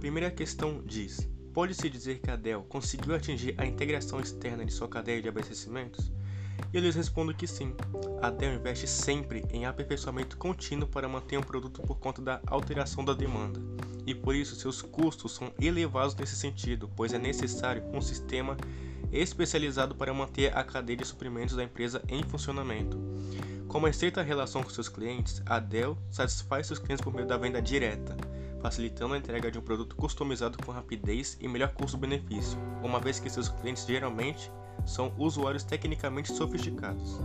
primeira questão diz: Pode-se dizer que a Dell conseguiu atingir a integração externa de sua cadeia de abastecimentos? E eu lhes respondo que sim. A Dell investe sempre em aperfeiçoamento contínuo para manter um produto por conta da alteração da demanda. E por isso seus custos são elevados nesse sentido, pois é necessário um sistema especializado para manter a cadeia de suprimentos da empresa em funcionamento. Com uma estreita relação com seus clientes, a Dell satisfaz seus clientes por meio da venda direta, facilitando a entrega de um produto customizado com rapidez e melhor custo-benefício, uma vez que seus clientes geralmente são usuários tecnicamente sofisticados.